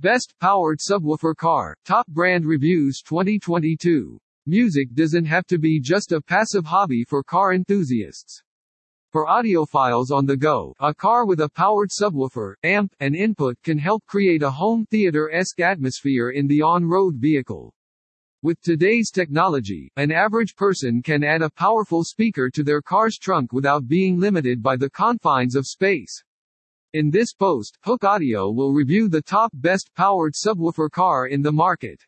Best Powered Subwoofer Car, Top Brand Reviews 2022. Music doesn't have to be just a passive hobby for car enthusiasts. For audiophiles on the go, a car with a powered subwoofer, amp, and input can help create a home theater-esque atmosphere in the on-road vehicle. With today's technology, an average person can add a powerful speaker to their car's trunk without being limited by the confines of space. In this post, Hooke Audio will review the top best powered subwoofer car in the market.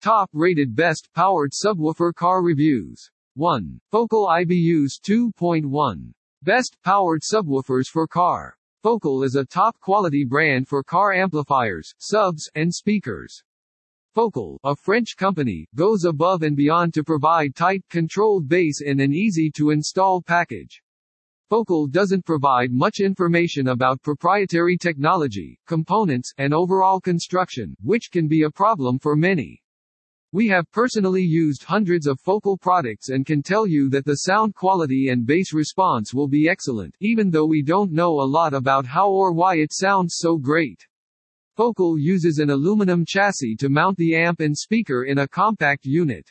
Top rated best powered subwoofer car reviews. 1. Focal IBUs 2.1. Best powered subwoofers for car. Focal is a top quality brand for car amplifiers, subs, and speakers. Focal, a French company, goes above and beyond to provide tight, controlled bass in an easy to install package. Focal doesn't provide much information about proprietary technology, components, and overall construction, which can be a problem for many. We have personally used hundreds of Focal products and can tell you that the sound quality and bass response will be excellent, even though we don't know a lot about how or why it sounds so great. Focal uses an aluminum chassis to mount the amp and speaker in a compact unit.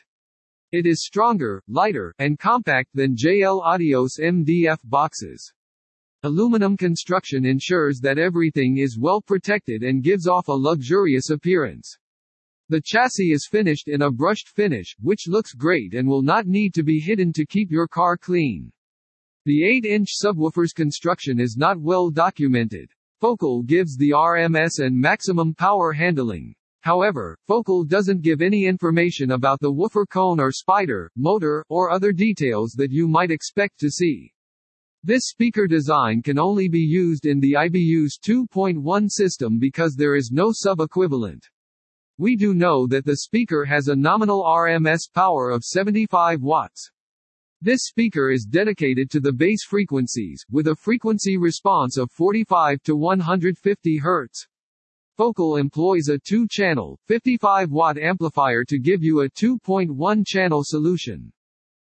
It is stronger, lighter, and compact than JL Audio's MDF boxes. Aluminum construction ensures that everything is well protected and gives off a luxurious appearance. The chassis is finished in a brushed finish, which looks great and will not need to be hidden to keep your car clean. The 8-inch subwoofer's construction is not well documented. Focal gives the RMS and maximum power handling. However, Focal doesn't give any information about the woofer cone or spider, motor, or other details that you might expect to see. This speaker design can only be used in the IBU's 2.1 system because there is no sub-equivalent. We do know that the speaker has a nominal RMS power of 75 watts. This speaker is dedicated to the bass frequencies, with a frequency response of 45 to 150 Hz. Focal employs a 2-channel, 55-watt amplifier to give you a 2.1-channel solution.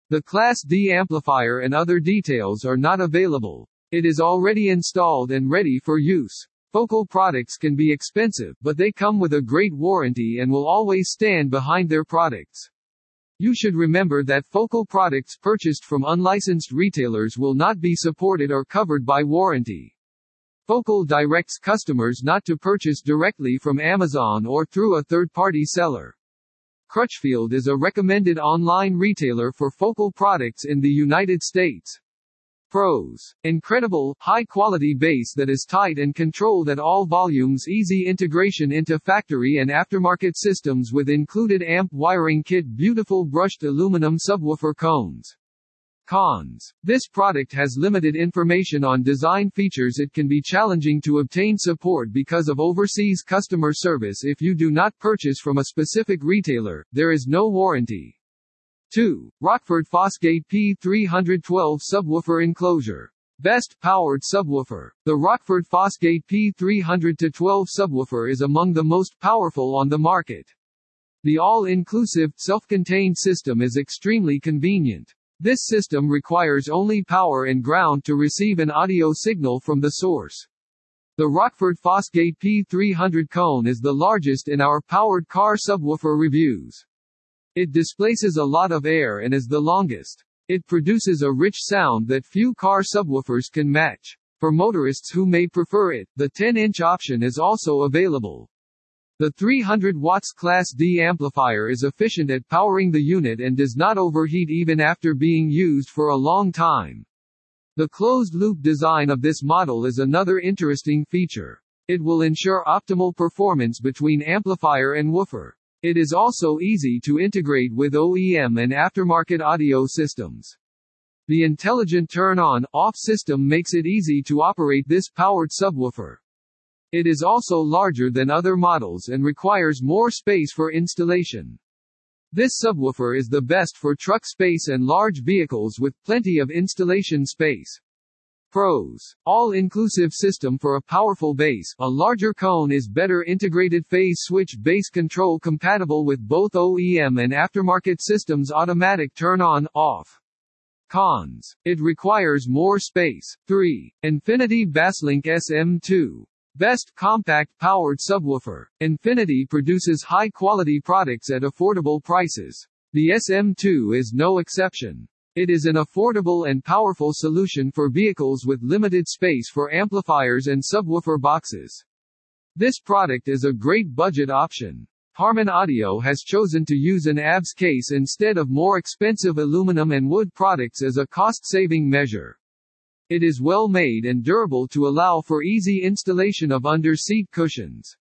The Class D amplifier and other details are not available. It is already installed and ready for use. Focal products can be expensive, but they come with a great warranty and will always stand behind their products. You should remember that Focal products purchased from unlicensed retailers will not be supported or covered by warranty. Focal directs customers not to purchase directly from Amazon or through a third-party seller. Crutchfield is a recommended online retailer for Focal products in the United States. Pros. Incredible, high-quality bass that is tight and controlled at all volumes easy integration into factory and aftermarket systems with included amp wiring kit beautiful brushed aluminum subwoofer cones. Cons. This product has limited information on design features it can be challenging to obtain support because of overseas customer service if you do not purchase from a specific retailer, there is no warranty. 2. Rockford Fosgate P312 Subwoofer Enclosure. Best powered subwoofer. The Rockford Fosgate P312 subwoofer is among the most powerful on the market. The all-inclusive, self-contained system is extremely convenient. This system requires only power and ground to receive an audio signal from the source. The Rockford Fosgate P300 cone is the largest in our powered car subwoofer reviews. It displaces a lot of air and is the longest. It produces a rich sound that few car subwoofers can match. For motorists who may prefer it, the 10-inch option is also available. The 300 watts Class D amplifier is efficient at powering the unit and does not overheat even after being used for a long time. The closed-loop design of this model is another interesting feature. It will ensure optimal performance between amplifier and woofer. It is also easy to integrate with OEM and aftermarket audio systems. The intelligent turn-on-off system makes it easy to operate this powered subwoofer. It is also larger than other models and requires more space for installation. This subwoofer is the best for truck space and large vehicles with plenty of installation space. Pros. All-inclusive system for a powerful bass. A larger cone is better integrated phase switch bass control compatible with both OEM and aftermarket systems automatic turn on, off. Cons. It requires more space. 3. Infinity Basslink SM2. Best compact powered subwoofer. Infinity produces high quality products at affordable prices. The SM2 is no exception. It is an affordable and powerful solution for vehicles with limited space for amplifiers and subwoofer boxes. This product is a great budget option. Harman Audio has chosen to use an ABS case instead of more expensive aluminum and wood products as a cost-saving measure. It is well made and durable to allow for easy installation of under-seat cushions.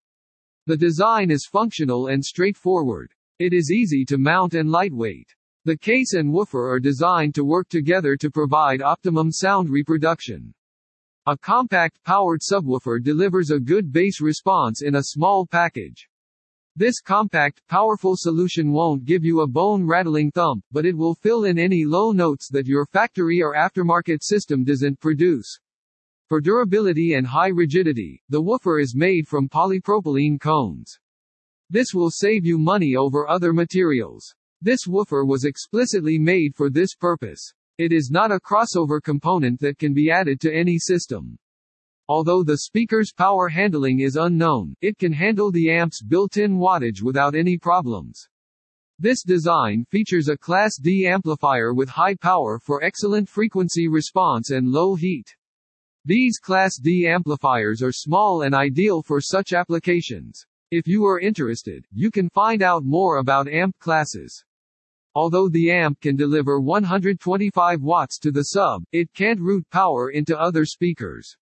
The design is functional and straightforward. It is easy to mount and lightweight. The case and woofer are designed to work together to provide optimum sound reproduction. A compact powered subwoofer delivers a good bass response in a small package. This compact, powerful solution won't give you a bone-rattling thump, but it will fill in any low notes that your factory or aftermarket system doesn't produce. For durability and high rigidity, the woofer is made from polypropylene cones. This will save you money over other materials. This woofer was explicitly made for this purpose. It is not a crossover component that can be added to any system. Although the speaker's power handling is unknown, it can handle the amp's built-in wattage without any problems. This design features a Class D amplifier with high power for excellent frequency response and low heat. These Class D amplifiers are small and ideal for such applications. If you are interested, you can find out more about amp classes. Although the amp can deliver 125 watts to the sub, it can't route power into other speakers.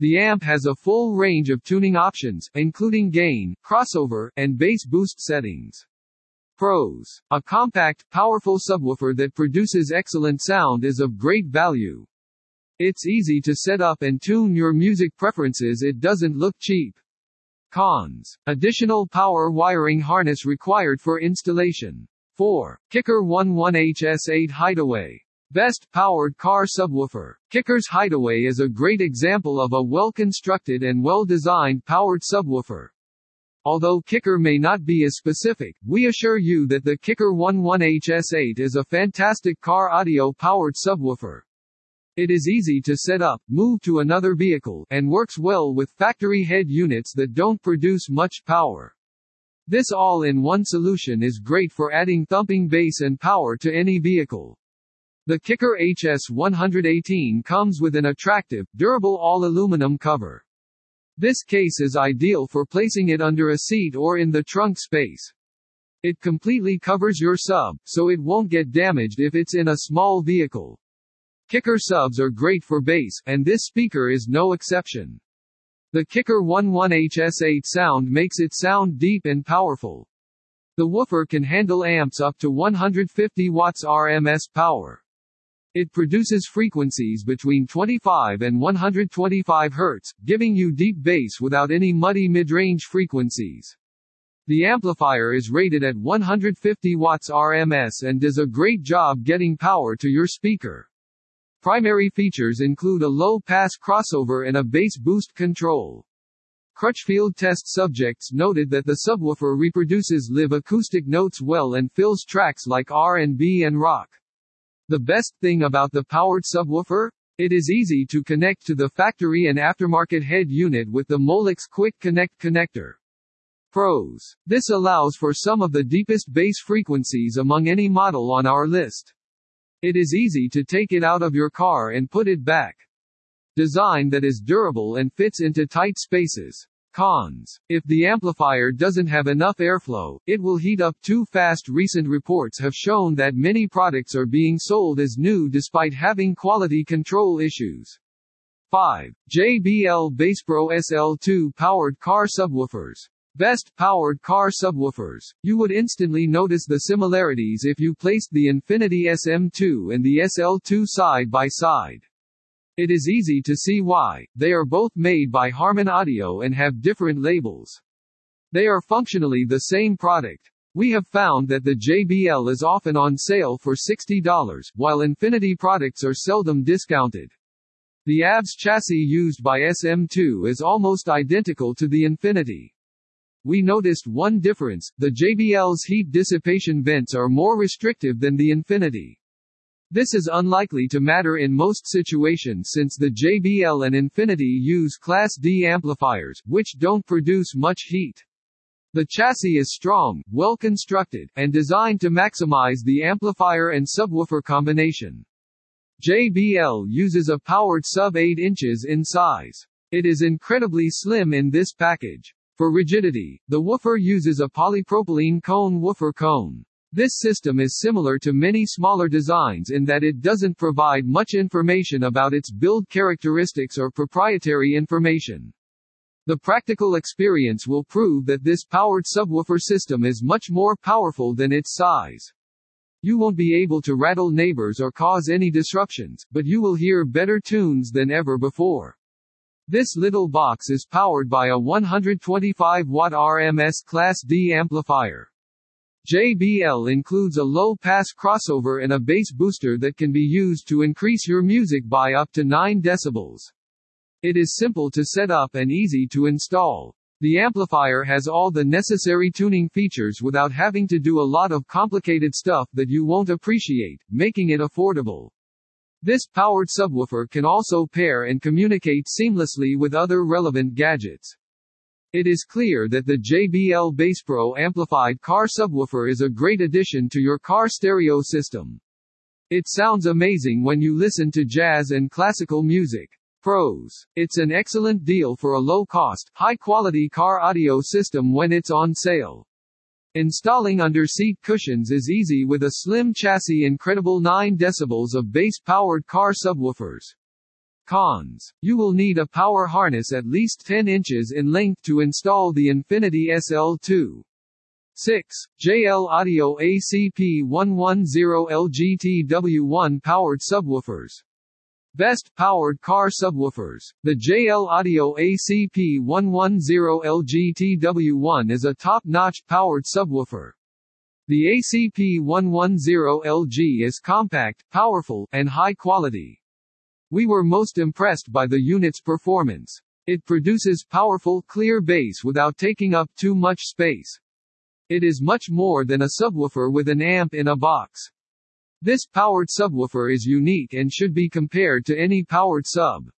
The amp has a full range of tuning options, including gain, crossover, and bass boost settings. Pros. A compact, powerful subwoofer that produces excellent sound is of great value. It's easy to set up and tune your music preferences it doesn't look cheap. Cons. Additional power wiring harness required for installation. 4. Kicker 11HS8 Hideaway. Best powered car subwoofer. Kicker's Hideaway is a great example of a well-constructed and well-designed powered subwoofer. Although Kicker may not be as specific, we assure you that the Kicker 11HS8 is a fantastic car audio powered subwoofer. It is easy to set up, move to another vehicle, and works well with factory head units that don't produce much power. This all-in-one solution is great for adding thumping bass and power to any vehicle. The Kicker HS118 comes with an attractive, durable all-aluminum cover. This case is ideal for placing it under a seat or in the trunk space. It completely covers your sub, so it won't get damaged if it's in a small vehicle. Kicker subs are great for bass, and this speaker is no exception. The Kicker 11HS8 sound makes it sound deep and powerful. The woofer can handle amps up to 150 watts RMS power. It produces frequencies between 25 and 125 Hz, giving you deep bass without any muddy mid-range frequencies. The amplifier is rated at 150 watts RMS and does a great job getting power to your speaker. Primary features include a low-pass crossover and a bass boost control. Crutchfield test subjects noted that the subwoofer reproduces live acoustic notes well and fills tracks like R&B and rock. The best thing about the powered subwoofer? It is easy to connect to the factory and aftermarket head unit with the Molex Quick Connect connector. Pros. This allows for some of the deepest bass frequencies among any model on our list. It is easy to take it out of your car and put it back. Design that is durable and fits into tight spaces. Cons. If the amplifier doesn't have enough airflow, it will heat up too fast. Recent reports have shown that many products are being sold as new despite having quality control issues. 5. JBL BassPro SL2 Powered Car Subwoofers. Best powered car subwoofers. You would instantly notice the similarities if you placed the Infinity SM2 and the SL2 side by side. It is easy to see why, they are both made by Harman Audio and have different labels. They are functionally the same product. We have found that the JBL is often on sale for $60, while Infinity products are seldom discounted. The ABS chassis used by SM2 is almost identical to the Infinity. We noticed one difference, the JBL's heat dissipation vents are more restrictive than the Infinity. This is unlikely to matter in most situations since the JBL and Infinity use Class D amplifiers, which don't produce much heat. The chassis is strong, well constructed, and designed to maximize the amplifier and subwoofer combination. JBL uses a powered sub 8 inches in size. It is incredibly slim in this package. For rigidity, the woofer uses a polypropylene cone woofer cone. This system is similar to many smaller designs in that it doesn't provide much information about its build characteristics or proprietary information. The practical experience will prove that this powered subwoofer system is much more powerful than its size. You won't be able to rattle neighbors or cause any disruptions, but you will hear better tunes than ever before. This little box is powered by a 125 watt RMS Class D amplifier. JBL includes a low-pass crossover and a bass booster that can be used to increase your music by up to 9 decibels. It is simple to set up and easy to install. The amplifier has all the necessary tuning features without having to do a lot of complicated stuff that you won't appreciate, making it affordable. This powered subwoofer can also pair and communicate seamlessly with other relevant gadgets. It is clear that the JBL Bass Pro amplified car subwoofer is a great addition to your car stereo system. It sounds amazing when you listen to jazz and classical music. Pros. It's an excellent deal for a low-cost, high-quality car audio system when it's on sale. Installing under-seat cushions is easy with a slim chassis incredible 9 decibels of bass-powered car subwoofers. Cons. You will need a power harness at least 10 inches in length to install the Infinity SL2. 6. JL Audio ACP110 LGTW1 powered subwoofers. Best powered car subwoofers. The JL Audio ACP110 LGTW1 is a top-notch powered subwoofer. The ACP110 LG is compact, powerful, and high quality. We were most impressed by the unit's performance. It produces powerful, clear bass without taking up too much space. It is much more than a subwoofer with an amp in a box. This powered subwoofer is unique and should be compared to any powered sub.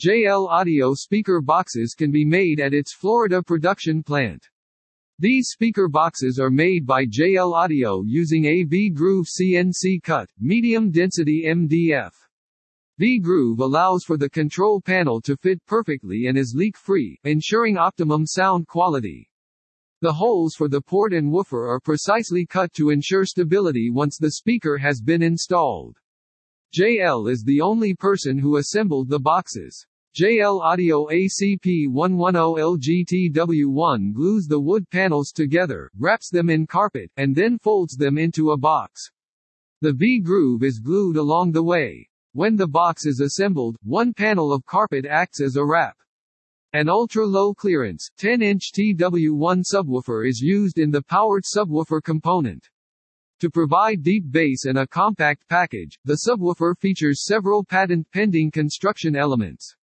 JL Audio speaker boxes can be made at its Florida production plant. These speaker boxes are made by JL Audio using a V-Groove CNC cut, medium density MDF. V-Groove allows for the control panel to fit perfectly and is leak-free, ensuring optimum sound quality. The holes for the port and woofer are precisely cut to ensure stability once the speaker has been installed. JL is the only person who assembled the boxes. JL Audio ACP110 LGTW1 glues the wood panels together, wraps them in carpet, and then folds them into a box. The V-groove is glued along the way. When the box is assembled, one panel of carpet acts as a wrap. An ultra-low clearance, 10-inch TW1 subwoofer is used in the powered subwoofer component. To provide deep bass and a compact package, the subwoofer features several patent-pending construction elements.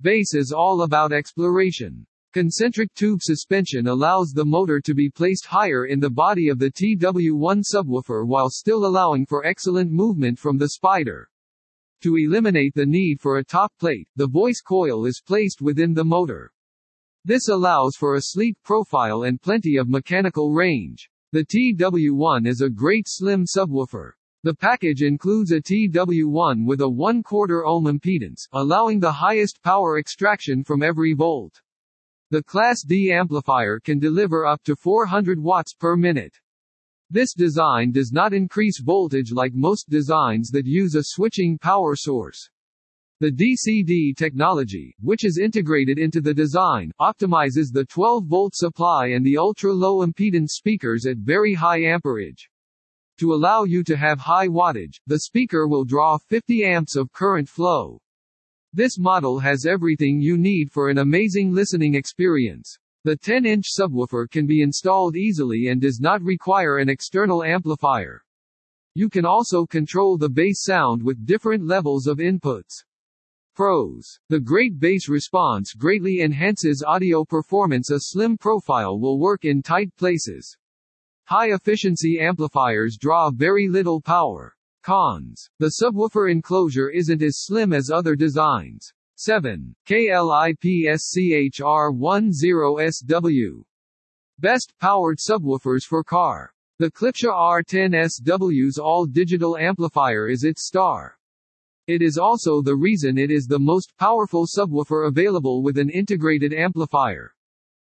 Bass is all about exploration. Concentric tube suspension allows the motor to be placed higher in the body of the TW1 subwoofer while still allowing for excellent movement from the spider. To eliminate the need for a top plate, the voice coil is placed within the motor. This allows for a sleek profile and plenty of mechanical range. The TW1 is a great slim subwoofer. The package includes a TW1 with a 1 quarter ohm impedance, allowing the highest power extraction from every volt. The Class D amplifier can deliver up to 400 watts per minute. This design does not increase voltage like most designs that use a switching power source. The DCD technology, which is integrated into the design, optimizes the 12-volt supply and the ultra-low impedance speakers at very high amperage. To allow you to have high wattage, the speaker will draw 50 amps of current flow. This model has everything you need for an amazing listening experience. The 10-inch subwoofer can be installed easily and does not require an external amplifier. You can also control the bass sound with different levels of inputs. Pros. The great bass response greatly enhances audio performance. A slim profile will work in tight places. High efficiency amplifiers draw very little power. Cons. The subwoofer enclosure isn't as slim as other designs. 7. KLIPSCHR10SW. Best powered subwoofers for car. The Klipsch R10SW's all-digital amplifier is its star. It is also the reason it is the most powerful subwoofer available with an integrated amplifier.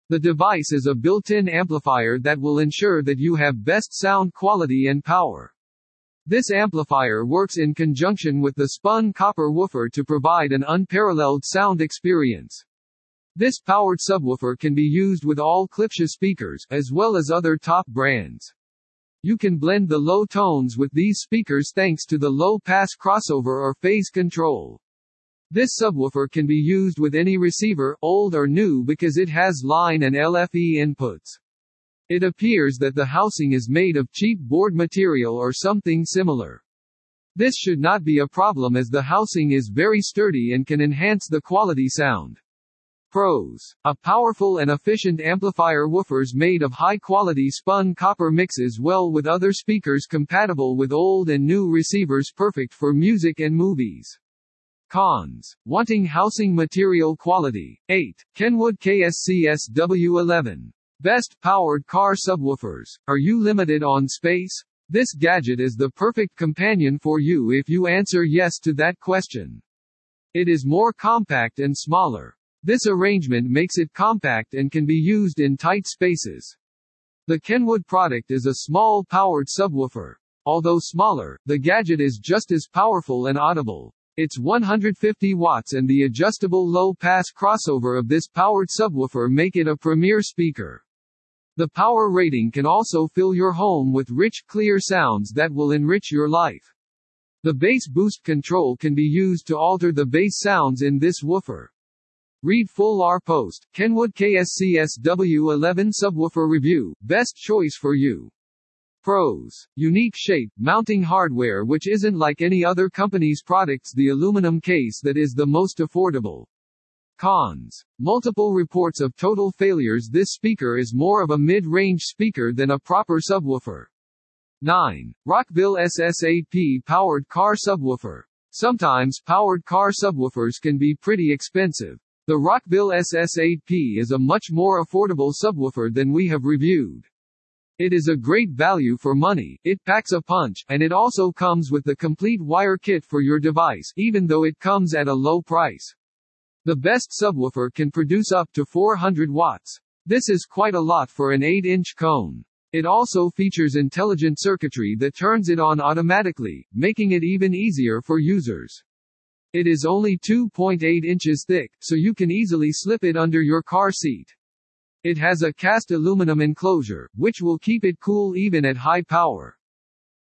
The device is a built-in amplifier that will ensure that you have best sound quality and power. This amplifier works in conjunction with the spun copper woofer to provide an unparalleled sound experience. This powered subwoofer can be used with all Klipsch speakers, as well as other top brands. You can blend the low tones with these speakers thanks to the low-pass crossover or phase control. This subwoofer can be used with any receiver, old or new because it has line and LFE inputs. It appears that the housing is made of cheap board material or something similar. This should not be a problem as the housing is very sturdy and can enhance the quality sound. Pros. A powerful and efficient amplifier woofers made of high-quality spun copper mixes well with other speakers compatible with old and new receivers perfect for music and movies. Cons. Wanting housing material quality. 8. Kenwood KSCS W11. Best powered car subwoofers. Are you limited on space? This gadget is the perfect companion for you if you answer yes to that question. It is more compact and smaller. This arrangement makes it compact and can be used in tight spaces. The Kenwood product is a small powered subwoofer. Although smaller, the gadget is just as powerful and audible. It's 150 watts and the adjustable low-pass crossover of this powered subwoofer make it a premier speaker. The power rating can also fill your home with rich, clear sounds that will enrich your life. The bass boost control can be used to alter the bass sounds in this woofer. Read full R post, Kenwood KSCS W11 subwoofer review, best choice for you. Pros. Unique shape, mounting hardware which isn't like any other company's products the aluminum case that is the most affordable. Cons. Multiple reports of total failures This speaker is more of a mid-range speaker than a proper subwoofer. 9. Rockville SS8P powered car subwoofer. Sometimes powered car subwoofers can be pretty expensive. The Rockville SS8P is a much more affordable subwoofer than we have reviewed. It is a great value for money, it packs a punch, and it also comes with the complete wire kit for your device, even though it comes at a low price. The best subwoofer can produce up to 400 watts. This is quite a lot for an 8-inch cone. It also features intelligent circuitry that turns it on automatically, making it even easier for users. It is only 2.8 inches thick, so you can easily slip it under your car seat. It has a cast aluminum enclosure, which will keep it cool even at high power.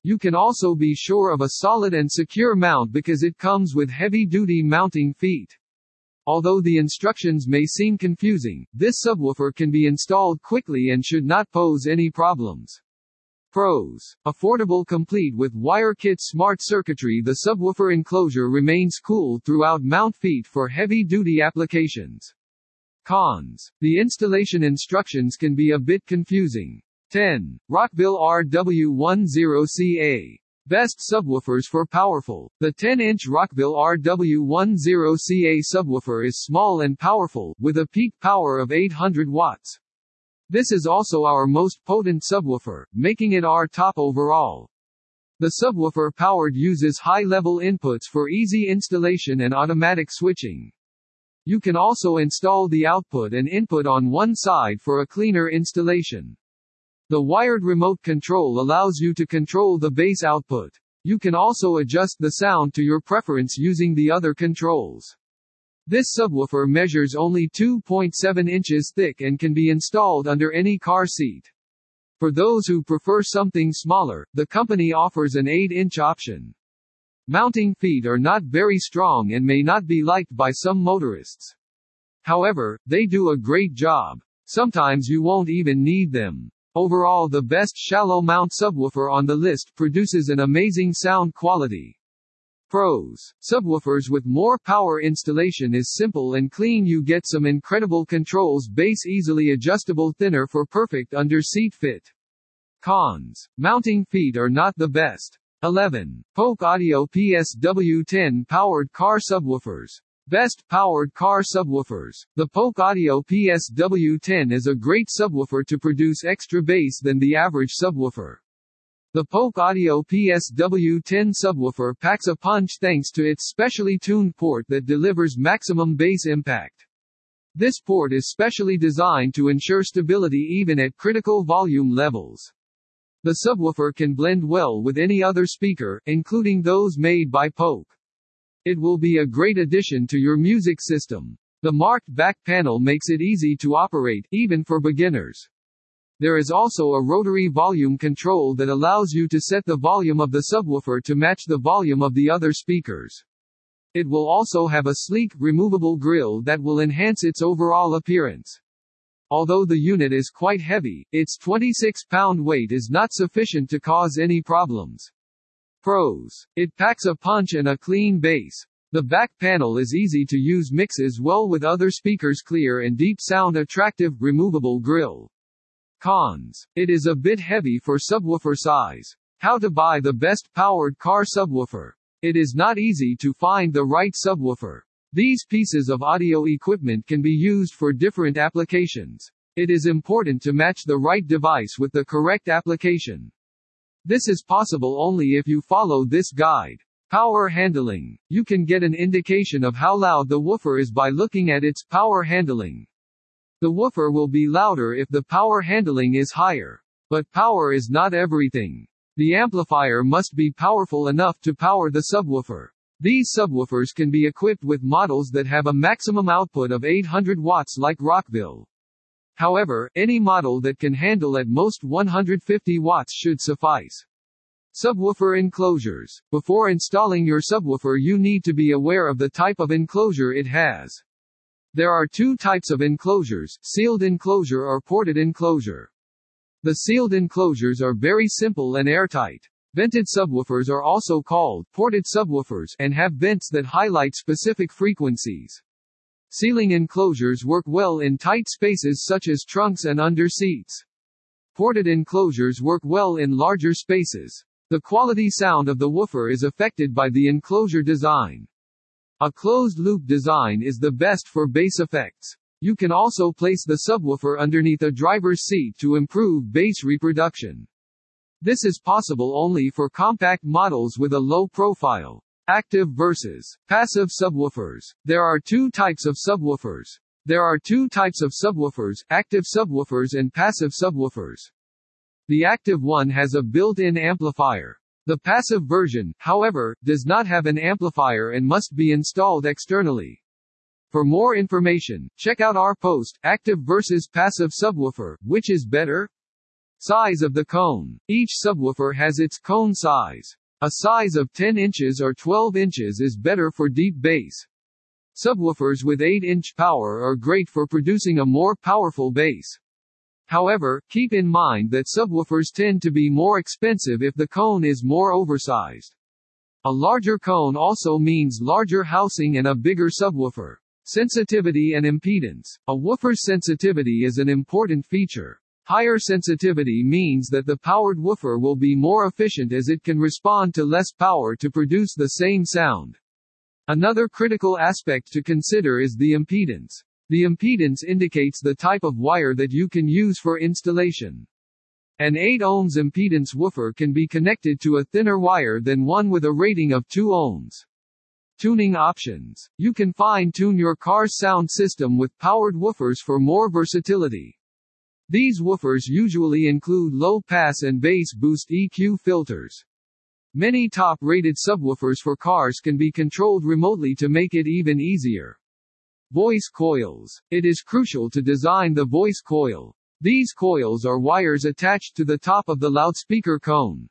You can also be sure of a solid and secure mount because it comes with heavy-duty mounting feet. Although the instructions may seem confusing, this subwoofer can be installed quickly and should not pose any problems. Pros. Affordable complete with wire kit smart circuitry The subwoofer enclosure remains cool throughout mount feet for heavy-duty applications. Cons. The installation instructions can be a bit confusing. 10. Rockville RW10CA. Best subwoofers for powerful. The 10-inch Rockville RW10CA subwoofer is small and powerful, with a peak power of 800 watts. This is also our most potent subwoofer, making it our top overall. The subwoofer powered uses high-level inputs for easy installation and automatic switching. You can also install the output and input on one side for a cleaner installation. The wired remote control allows you to control the bass output. You can also adjust the sound to your preference using the other controls. This subwoofer measures only 2.7 inches thick and can be installed under any car seat. For those who prefer something smaller, the company offers an 8-inch option. Mounting feet are not very strong and may not be liked by some motorists. However, they do a great job. Sometimes you won't even need them. Overall the best shallow mount subwoofer on the list produces an amazing sound quality. Pros. Subwoofers with more power installation is simple and clean you get some incredible controls bass easily adjustable thinner for perfect under seat fit. Cons. Mounting feet are not the best. 11. Polk Audio PSW10 Powered Car Subwoofers. Best Powered Car Subwoofers. The Polk Audio PSW10 is a great subwoofer to produce extra bass than the average subwoofer. The Polk Audio PSW10 subwoofer packs a punch thanks to its specially tuned port that delivers maximum bass impact. This port is specially designed to ensure stability even at critical volume levels. The subwoofer can blend well with any other speaker, including those made by Polk. It will be a great addition to your music system. The marked back panel makes it easy to operate, even for beginners. There is also a rotary volume control that allows you to set the volume of the subwoofer to match the volume of the other speakers. It will also have a sleek, removable grille that will enhance its overall appearance. Although the unit is quite heavy, its 26-pound weight is not sufficient to cause any problems. Pros. It packs a punch and a clean bass. The back panel is easy to use mixes well with other speakers clear and deep sound attractive, removable grill. Cons. It is a bit heavy for subwoofer size. How to buy the best powered car subwoofer. It is not easy to find the right subwoofer. These pieces of audio equipment can be used for different applications. It is important to match the right device with the correct application. This is possible only if you follow this guide. Power handling. You can get an indication of how loud the woofer is by looking at its power handling. The woofer will be louder if the power handling is higher. But power is not everything. The amplifier must be powerful enough to power the subwoofer. These subwoofers can be equipped with models that have a maximum output of 800 watts like Rockville. However, any model that can handle at most 150 watts should suffice. Subwoofer enclosures. Before installing your subwoofer you need to be aware of the type of enclosure it has. There are two types of enclosures, sealed enclosure or ported enclosure. The sealed enclosures are very simple and airtight. Vented subwoofers are also called ported subwoofers and have vents that highlight specific frequencies. Ceiling enclosures work well in tight spaces such as trunks and under seats. Ported enclosures work well in larger spaces. The quality sound of the woofer is affected by the enclosure design. A closed-loop design is the best for bass effects. You can also place the subwoofer underneath a driver's seat to improve bass reproduction. This is possible only for compact models with a low profile. Active versus passive subwoofers. There are two types of subwoofers. There are two types of subwoofers, active subwoofers and passive subwoofers. The active one has a built-in amplifier. The passive version, however, does not have an amplifier and must be installed externally. For more information, check out our post, Active versus Passive Subwoofer, which is better? Size of the cone. Each subwoofer has its cone size. A size of 10 inches or 12 inches is better for deep bass. Subwoofers with 8-inch power are great for producing a more powerful bass. However, keep in mind that subwoofers tend to be more expensive if the cone is more oversized. A larger cone also means larger housing and a bigger subwoofer. Sensitivity and impedance. A woofer's sensitivity is an important feature. Higher sensitivity means that the powered woofer will be more efficient as it can respond to less power to produce the same sound. Another critical aspect to consider is the impedance. The impedance indicates the type of wire that you can use for installation. An 8 ohms impedance woofer can be connected to a thinner wire than one with a rating of 2 ohms. Tuning options. You can fine-tune your car's sound system with powered woofers for more versatility. These woofers usually include low-pass and bass boost EQ filters. Many top-rated subwoofers for cars can be controlled remotely to make it even easier. Voice coils. It is crucial to design the voice coil. These coils are wires attached to the top of the loudspeaker cone.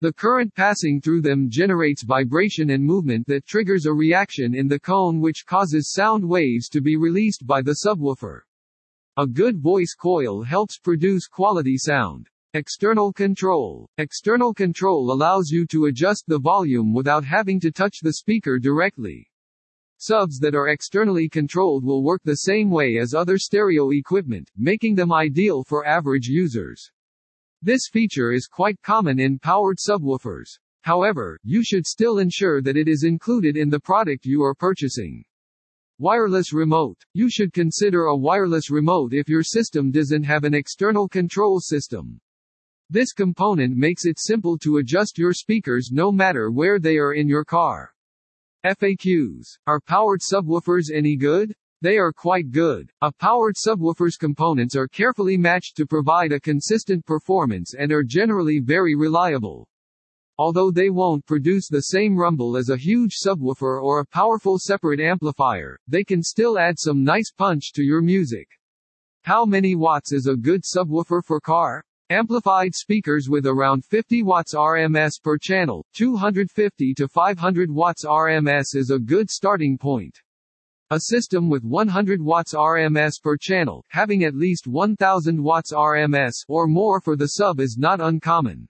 The current passing through them generates vibration and movement that triggers a reaction in the cone which causes sound waves to be released by the subwoofer. A good voice coil helps produce quality sound. External control. External control allows you to adjust the volume without having to touch the speaker directly. Subs that are externally controlled will work the same way as other stereo equipment, making them ideal for average users. This feature is quite common in powered subwoofers. However, you should still ensure that it is included in the product you are purchasing. Wireless remote. You should consider a wireless remote if your system doesn't have an external control system. This component makes it simple to adjust your speakers no matter where they are in your car. FAQs. Are powered subwoofers any good? They are quite good. A powered subwoofer's components are carefully matched to provide a consistent performance and are generally very reliable. Although they won't produce the same rumble as a huge subwoofer or a powerful separate amplifier, they can still add some nice punch to your music. How many watts is a good subwoofer for car? Amplified speakers with around 50 watts RMS per channel, 250 to 500 watts RMS is a good starting point. A system with 100 watts RMS per channel, having at least 1000 watts RMS or more for the sub is not uncommon.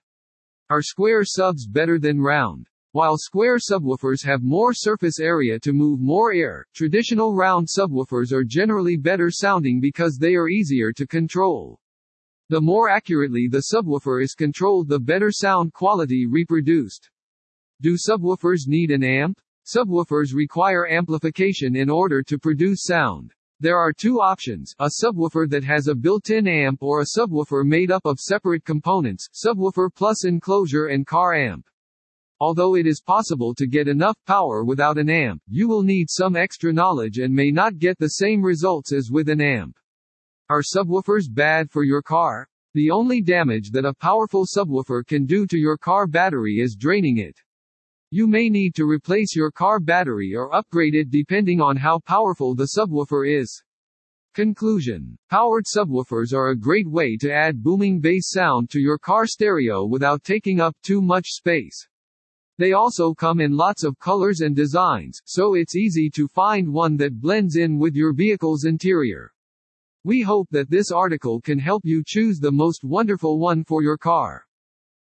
Are square subs better than round? While square subwoofers have more surface area to move more air, traditional round subwoofers are generally better sounding because they are easier to control. The more accurately the subwoofer is controlled the better sound quality reproduced. Do subwoofers need an amp? Subwoofers require amplification in order to produce sound. There are two options, a subwoofer that has a built-in amp or a subwoofer made up of separate components, subwoofer plus enclosure and car amp. Although it is possible to get enough power without an amp, you will need some extra knowledge and may not get the same results as with an amp. Are subwoofers bad for your car? The only damage that a powerful subwoofer can do to your car battery is draining it. You may need to replace your car battery or upgrade it depending on how powerful the subwoofer is. Conclusion. Powered subwoofers are a great way to add booming bass sound to your car stereo without taking up too much space. They also come in lots of colors and designs, so it's easy to find one that blends in with your vehicle's interior. We hope that this article can help you choose the most wonderful one for your car.